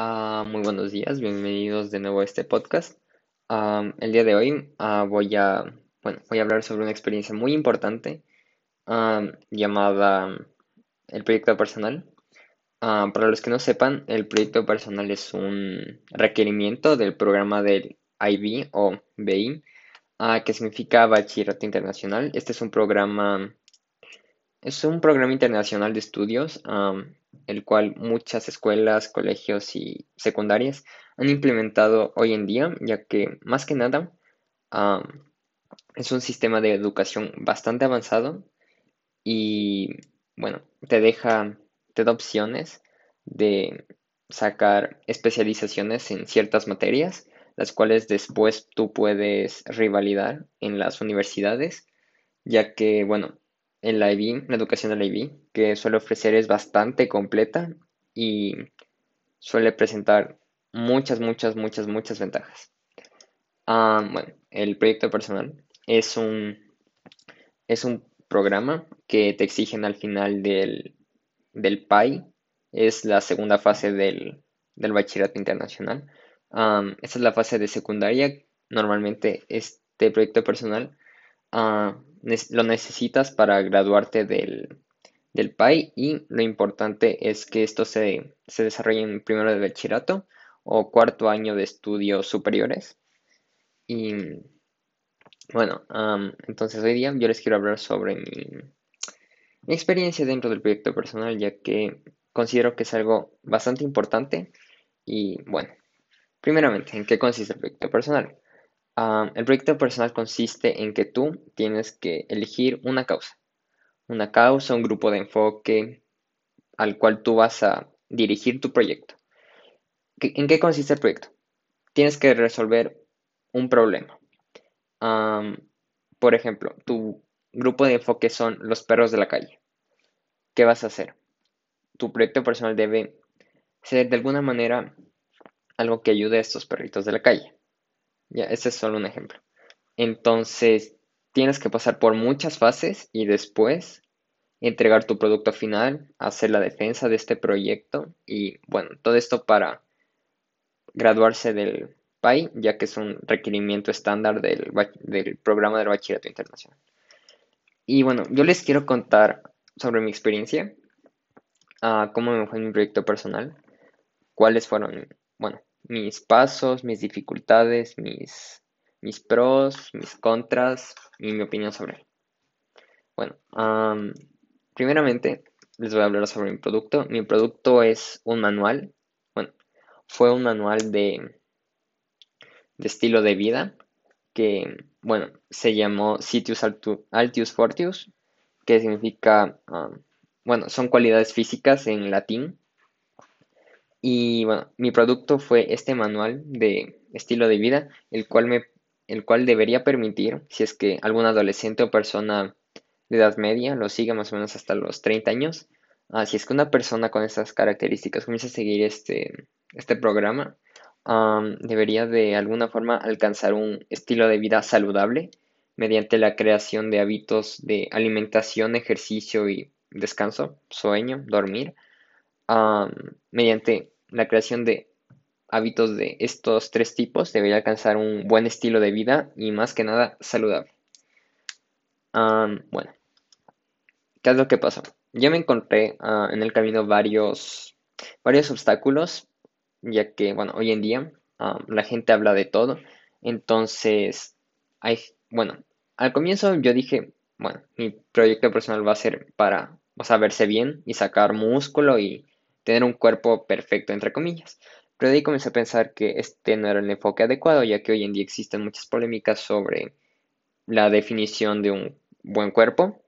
Ah, muy buenos días, bienvenidos de nuevo a este podcast. Am, el día de hoy ah, voy a, bueno, voy a hablar sobre una experiencia muy importante am, llamada el proyecto personal. Ah, para los que no sepan, el proyecto personal es un requerimiento del programa del IB o BI, ah, que significa Bachillerato Internacional. Este es un programa, es un programa internacional de estudios, el cual muchas escuelas, colegios y secundarias han implementado hoy en día, ya que más que nada es un sistema de educación bastante avanzado y bueno, te deja, te da opciones de sacar especializaciones en ciertas materias, las cuales después tú puedes revalidar en las universidades, ya que bueno, el IB, la educación del IB, que suele ofrecer es bastante completa y suele presentar muchas, muchas, muchas, muchas ventajas. Ah, bueno, el proyecto personal es un, es un programa que te exigen al final del, del PAI. Es la segunda fase del, del bachillerato internacional. Am, esta es la fase de secundaria. Normalmente este proyecto personal ah, lo necesitas para graduarte del, del PAI y lo importante es que esto se, se desarrolla en primero de bachillerato o cuarto año de estudios superiores. Y bueno, am, entonces hoy día yo les quiero hablar sobre mi experiencia dentro del proyecto personal, ya que considero que es algo bastante importante. Y bueno, primeramente, ¿en qué consiste el proyecto personal? Am, el proyecto personal consiste en que tú tienes que elegir una causa, una causa, un grupo de enfoque al cual tú vas a dirigir tu proyecto. ¿Qué- ¿En qué consiste el proyecto? Tienes que resolver un problema. Por ejemplo, tu grupo de enfoque son los perros de la calle. ¿Qué vas a hacer? Tu proyecto personal debe ser de alguna manera algo que ayude a estos perritos de la calle. Ya, ese es solo un ejemplo. Entonces, tienes que pasar por muchas fases y después entregar tu producto final, hacer la defensa de este proyecto y bueno, todo esto para graduarse del PAI, ya que es un requerimiento estándar del, del programa del Bachillerato Internacional. Y bueno, yo les quiero contar sobre mi experiencia, ah, cómo me fue mi proyecto personal, cuáles fueron, bueno, mis pasos, mis dificultades, mis, mis pros, mis contras y mi opinión sobre él. Bueno, am, primeramente les voy a hablar sobre mi producto. Mi producto es un manual, bueno, fue un manual de, estilo de vida que, bueno, se llamó Sitius Altius Fortius, que significa, bueno, son cualidades físicas en latín. Y bueno, mi producto fue este manual de estilo de vida, el cual me, el cual debería permitir, si es que algún adolescente o persona de edad media lo sigue más o menos hasta los 30 años, ah, si es que una persona con estas características comienza a seguir este, este programa, am, debería de alguna forma alcanzar un estilo de vida saludable mediante la creación de hábitos de alimentación, ejercicio y descanso, sueño, dormir mediante la creación de hábitos de estos tres tipos, debería alcanzar un buen estilo de vida y más que nada saludable. Bueno, ¿qué es lo que pasó? Yo me encontré ah, en el camino varios, varios obstáculos, ya que, bueno, hoy en día la gente habla de todo. Entonces, hay, bueno, al comienzo yo dije, bueno, mi proyecto personal va a ser para, o sea, verse bien y sacar músculo y tener un cuerpo perfecto, entre comillas. Pero de ahí comencé a pensar que este no era el enfoque adecuado, ya que hoy en día existen muchas polémicas sobre la definición de un buen cuerpo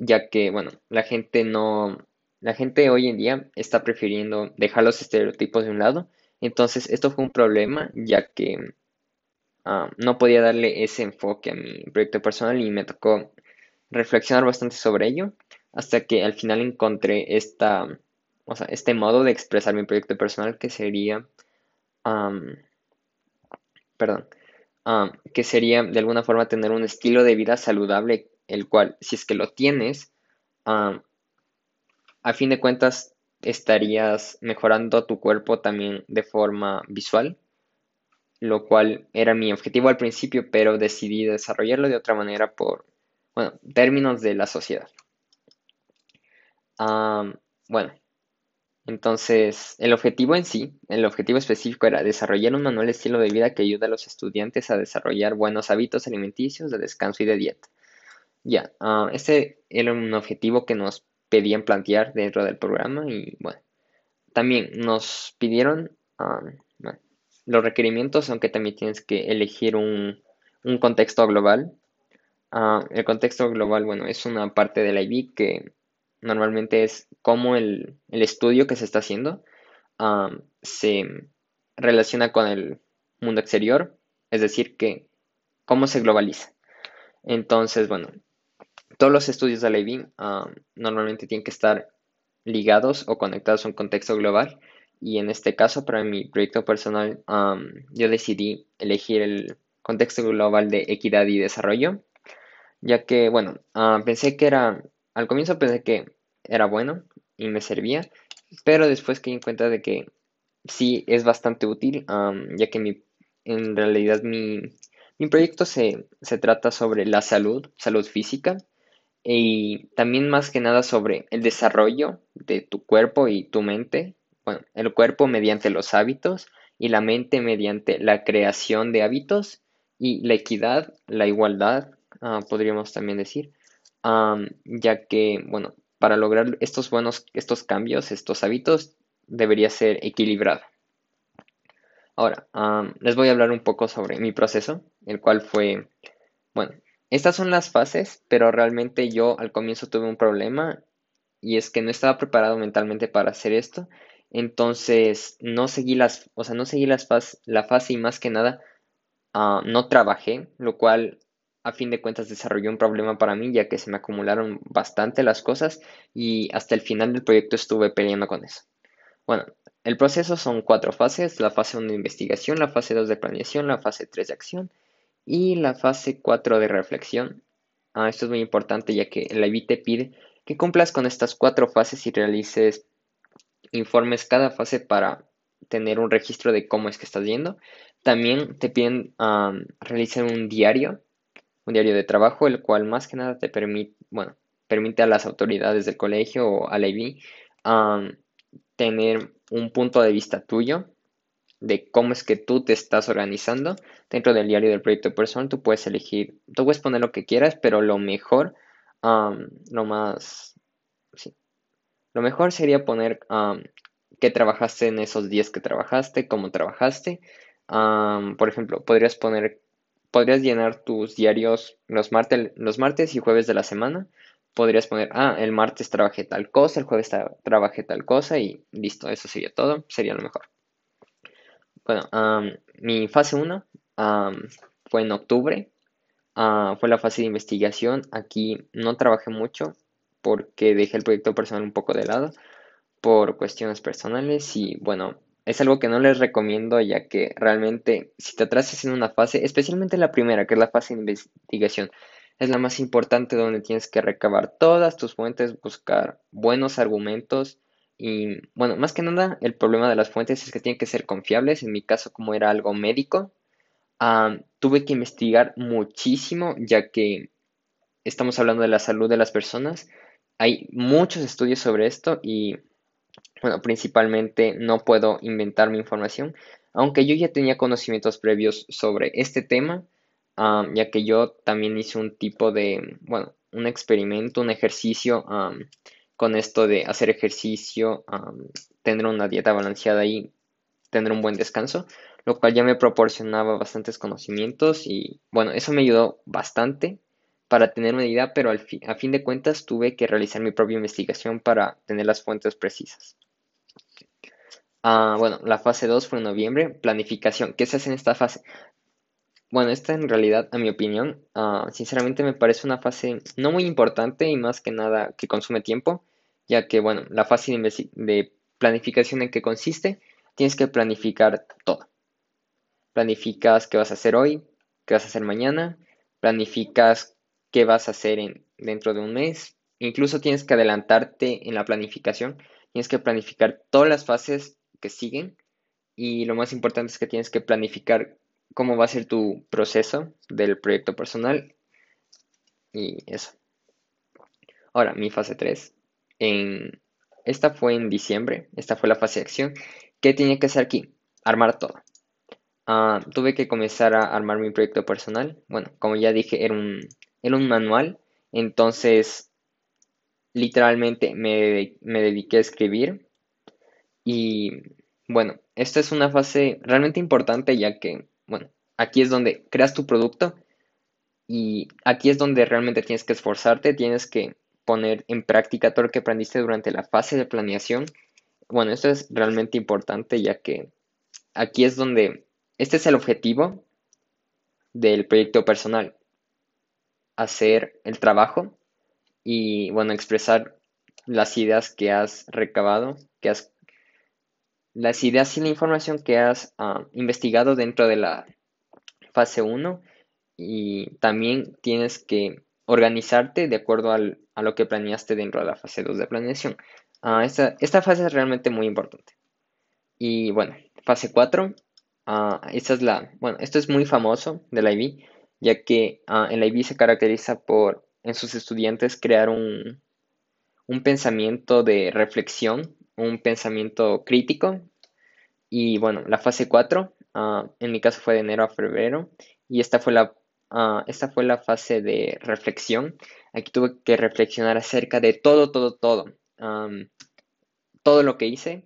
ya que, bueno, la gente no, la gente hoy en día está prefiriendo dejar los estereotipos de un lado. Entonces, esto fue un problema, ya que ah, no podía darle ese enfoque a mi proyecto personal y me tocó reflexionar bastante sobre ello, hasta que al final encontré esta, o sea, este modo de expresar mi proyecto personal que sería, perdón, que sería de alguna forma tener un estilo de vida saludable, el cual, si es que lo tienes, am, a fin de cuentas estarías mejorando tu cuerpo también de forma visual, lo cual era mi objetivo al principio, pero decidí desarrollarlo de otra manera por, bueno, términos de la sociedad. bueno, entonces el objetivo en sí, el objetivo específico era desarrollar un manual de estilo de vida que ayude a los estudiantes a desarrollar buenos hábitos alimenticios, de descanso y de dieta. Ya, ah, este era un objetivo que nos pedían plantear dentro del programa y bueno, también nos pidieron ah, los requerimientos, aunque también tienes que elegir un, contexto global. Ah, el contexto global, bueno, es una parte del IB que normalmente es cómo el, estudio que se está haciendo se relaciona con el mundo exterior, es decir, que cómo se globaliza. Entonces, bueno, todos los estudios de la normalmente tienen que estar ligados o conectados a un contexto global y en este caso para mi proyecto personal yo decidí elegir el contexto global de equidad y desarrollo ya que bueno pensé que era al comienzo pensé que era bueno y me servía pero después caí en cuenta de que sí es bastante útil ya que mi, en realidad mi, mi proyecto se, se trata sobre la salud, salud física y también más que nada sobre el desarrollo de tu cuerpo y tu mente. Bueno, el cuerpo mediante los hábitos y la mente mediante la creación de hábitos y la equidad, la igualdad, ah, podríamos también decir, ya que, bueno, para lograr estos buenos, estos cambios, estos hábitos, debería ser equilibrado. Ahora, les voy a hablar un poco sobre mi proceso, el cual fue, bueno, estas son las fases, pero realmente yo al comienzo tuve un problema y es que no estaba preparado mentalmente para hacer esto. Entonces no seguí las, o sea, no seguí las la fase y más que nada ah, no trabajé, lo cual a fin de cuentas desarrolló un problema para mí ya que se me acumularon bastante las cosas y hasta el final del proyecto estuve peleando con eso. Bueno, el proceso son cuatro fases, la fase 1 de investigación, la fase 2 de planeación, la fase 3 de acción y la fase 4 de reflexión. Ah, esto es muy importante ya que la IB te pide que cumplas con estas cuatro fases y realices informes cada fase para tener un registro de cómo es que estás yendo. También te piden realizar un diario, un diario de trabajo, el cual más que nada te permite, bueno, permite a las autoridades del colegio o a la IB tener un punto de vista tuyo de cómo es que tú te estás organizando dentro del diario del proyecto personal. Tú puedes elegir, tú puedes poner lo que quieras, pero lo mejor, lo más, sí, lo mejor sería poner qué trabajaste en esos días que trabajaste, cómo trabajaste. por ejemplo, podrías poner, podrías llenar tus diarios los, martes, los martes y jueves de la semana. Podrías poner, ah, el martes trabajé tal cosa, el jueves trabajé tal cosa y listo, eso sería todo, sería lo mejor. Bueno, mi fase 1 fue en octubre. Ah, fue la fase de investigación. Aquí no trabajé mucho porque dejé el proyecto personal un poco de lado por cuestiones personales y bueno, es algo que no les recomiendo ya que realmente si te atrasas en una fase, especialmente la primera, que es la fase de investigación, es la más importante donde tienes que recabar todas tus fuentes, buscar buenos argumentos y bueno, más que nada, el problema de las fuentes es que tienen que ser confiables. En mi caso, como era algo médico, tuve que investigar muchísimo, ya que estamos hablando de la salud de las personas. Hay muchos estudios sobre esto y, bueno, principalmente no puedo inventar mi información, aunque yo ya tenía conocimientos previos sobre este tema, ya que yo también hice un tipo de, bueno, un experimento, un ejercicio con esto de hacer ejercicio, tener una dieta balanceada y tener un buen descanso, lo cual ya me proporcionaba bastantes conocimientos y bueno, eso me ayudó bastante para tener una idea, pero al a fin de cuentas tuve que realizar mi propia investigación para tener las fuentes precisas. Ah, bueno, la fase 2 fue en noviembre, planificación. ¿Qué se hace en esta fase? Bueno, esta en realidad, a mi opinión, ah, sinceramente me parece una fase no muy importante y más que nada que consume tiempo, ya que, bueno, la fase de, planificación en que consiste, tienes que planificar todo. Planificas qué vas a hacer hoy, qué vas a hacer mañana, planificas qué vas a hacer en, dentro de un mes, incluso tienes que adelantarte en la planificación, tienes que planificar todas las fases que siguen y lo más importante es que tienes que planificar cómo va a ser tu proceso del proyecto personal y eso. Ahora, mi fase 3. En, esta fue en diciembre, esta fue la fase de acción. ¿Qué tenía que hacer aquí? Armar todo. Ah, tuve que comenzar a armar mi proyecto personal. Bueno, como ya dije, era un, era un manual. Entonces, literalmente me, me dediqué a escribir. Y bueno, esta es una fase realmente importante ya que, bueno, aquí es donde creas tu producto y aquí es donde realmente tienes que esforzarte, tienes que poner en práctica todo lo que aprendiste durante la fase de planeación. Bueno, esto es realmente importante ya que aquí es donde este es el objetivo del proyecto personal. Hacer el trabajo y, bueno, expresar las ideas que has recabado, que has, las ideas y la información que has ah, investigado dentro de la fase 1 y también tienes que organizarte de acuerdo a lo que planeaste dentro de la fase 2 de planeación. Ah, esta, esta fase es realmente muy importante. Y bueno, fase 4 Ah, esta es la, bueno, esto es muy famoso del IB, ya que uh, el IB se caracteriza por en sus estudiantes crear un, un pensamiento de reflexión, un pensamiento crítico. Y bueno, la fase 4, ah, en mi caso fue de enero a febrero, y esta fue la, esta fue la fase de reflexión. Aquí tuve que reflexionar acerca de todo, todo, todo. todo lo que hice,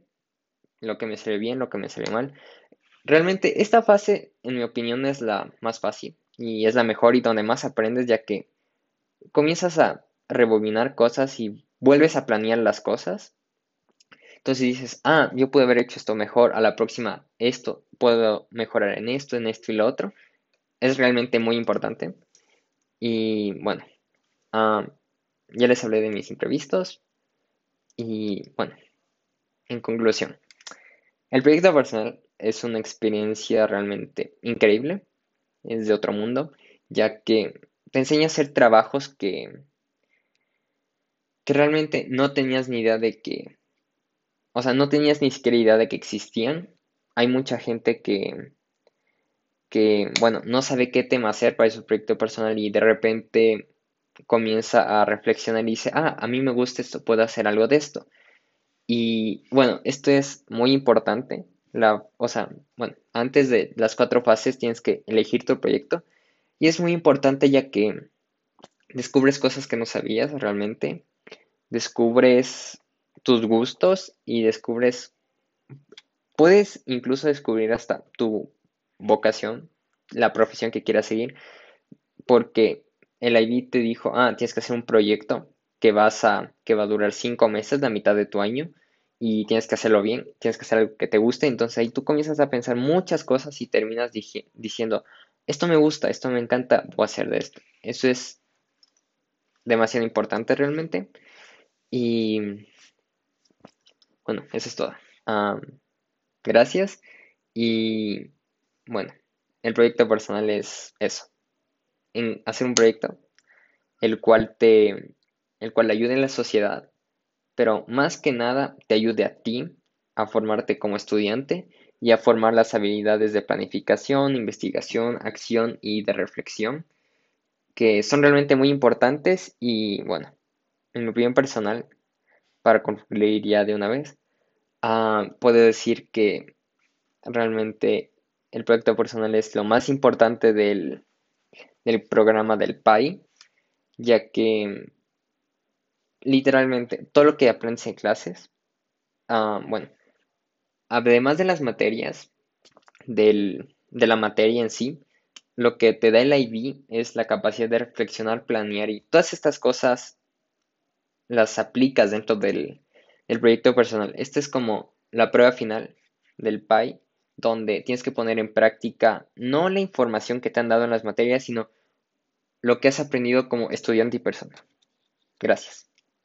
lo que me salió bien, lo que me salió mal, Realmente esta fase, en mi opinión, es la más fácil y es la mejor y donde más aprendes ya que comienzas a rebobinar cosas y vuelves a planear las cosas. Entonces dices, ah, yo pude haber hecho esto mejor, a la próxima esto, puedo mejorar en esto, en esto y lo otro. Es realmente muy importante. Y bueno, ah, ya les hablé de mis imprevistos. Y bueno, en conclusión, el proyecto personal es una experiencia realmente increíble, es de otro mundo, ya que te enseña a hacer trabajos que, que realmente no tenías ni idea de que, o sea, no tenías ni siquiera idea de que existían. Hay mucha gente que, que, bueno, no sabe qué tema hacer para su proyecto personal y de repente comienza a reflexionar y dice, ah, a mí me gusta esto, puedo hacer algo de esto. Y bueno, esto es muy importante la, o sea, bueno, antes de las cuatro fases tienes que elegir tu proyecto. Y es muy importante ya que descubres cosas que no sabías realmente, descubres tus gustos y descubres, puedes incluso descubrir hasta tu vocación, la profesión que quieras seguir, porque el IB te dijo, ah, tienes que hacer un proyecto que vas a, que va a durar cinco meses, la mitad de tu año, y tienes que hacerlo bien, tienes que hacer algo que te guste, entonces ahí tú comienzas a pensar muchas cosas y terminas diciendo, esto me gusta, esto me encanta, voy a hacer de esto. Eso es demasiado importante realmente. Y bueno, eso es todo. gracias. Y bueno, el proyecto personal es eso. En hacer un proyecto el cual te el cual ayude en la sociedad pero más que nada te ayude a ti a formarte como estudiante y a formar las habilidades de planificación, investigación, acción y de reflexión, que son realmente muy importantes y bueno, en mi opinión personal, para concluir ya de una vez, uh, puedo decir que realmente el proyecto personal es lo más importante del, del programa del PAI, ya que literalmente todo lo que aprendes en clases, ah, bueno, además de las materias, de la materia en sí, lo que te da el IB es la capacidad de reflexionar, planear y todas estas cosas las aplicas dentro del, del proyecto personal. Esta es como la prueba final del PAI, donde tienes que poner en práctica no la información que te han dado en las materias, sino lo que has aprendido como estudiante y persona. Gracias.